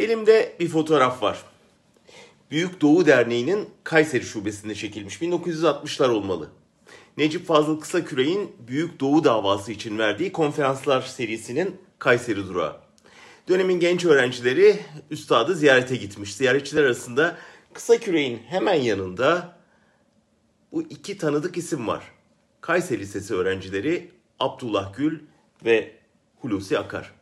Elimde bir fotoğraf var. Büyük Doğu Derneği'nin Kayseri şubesinde çekilmiş. 1960'lar olmalı. Necip Fazıl Kısaküre'nin Büyük Doğu davası için verdiği konferanslar serisinin Kayseri durağı. Dönemin genç öğrencileri üstadı ziyarete gitmiş. Ziyaretçiler arasında Kısaküre'nin hemen yanında bu iki tanıdık isim var. Kayseri Lisesi öğrencileri Abdullah Gül ve Hulusi Akar.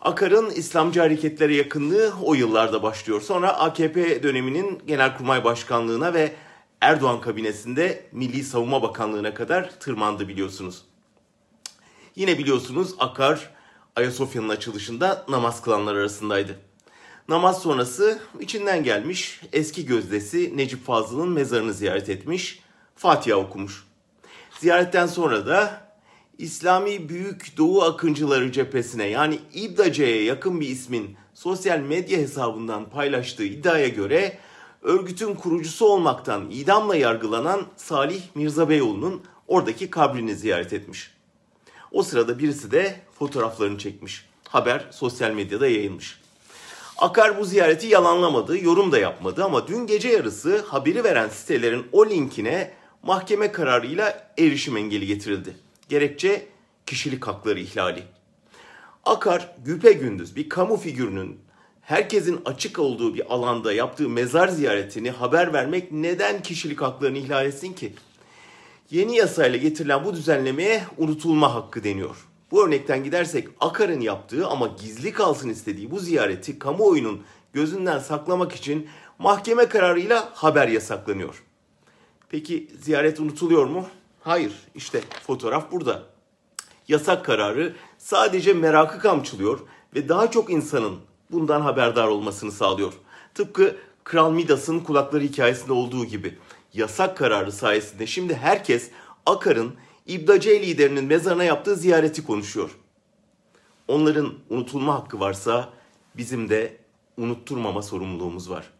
Akar'ın İslamcı hareketlere yakınlığı o yıllarda başlıyor. Sonra AKP döneminin Genelkurmay Başkanlığına ve Erdoğan kabinesinde Milli Savunma Bakanlığına kadar tırmandı biliyorsunuz. Yine biliyorsunuz Akar Ayasofya'nın açılışında namaz kılanlar arasındaydı. Namaz sonrası içinden gelmiş eski gözdesi Necip Fazıl'ın mezarını ziyaret etmiş, Fatiha okumuş. Ziyaretten sonra da İslami Büyük Doğu Akıncıları cephesine yani İBDAC'ye yakın bir ismin sosyal medya hesabından paylaştığı iddiaya göre örgütün kurucusu olmaktan idamla yargılanan Salih Mirza Beyoğlu'nun oradaki kabrini ziyaret etmiş. O sırada birisi de fotoğraflarını çekmiş. Haber sosyal medyada yayılmış. Akar bu ziyareti yalanlamadı, yorum da yapmadı ama dün gece yarısı haberi veren sitelerin o linkine mahkeme kararıyla erişim engeli getirildi. Gerekçe kişilik hakları ihlali. Akar güpe gündüz bir kamu figürünün herkesin açık olduğu bir alanda yaptığı mezar ziyaretini haber vermek neden kişilik haklarını ihlal etsin ki? Yeni yasayla getirilen bu düzenlemeye unutulma hakkı deniyor. Bu örnekten gidersek Akar'ın yaptığı ama gizli kalsın istediği bu ziyareti kamuoyunun gözünden saklamak için mahkeme kararıyla haber yasaklanıyor. Peki ziyaret unutuluyor mu? Hayır. İşte fotoğraf burada. Yasak kararı sadece merakı kamçılıyor ve daha çok insanın bundan haberdar olmasını sağlıyor. Tıpkı Kral Midas'ın kulakları hikayesinde olduğu gibi. Yasak kararı sayesinde şimdi herkes Akar'ın İbdace liderinin mezarına yaptığı ziyareti konuşuyor. Onların unutulma hakkı varsa bizim de unutturmama sorumluluğumuz var.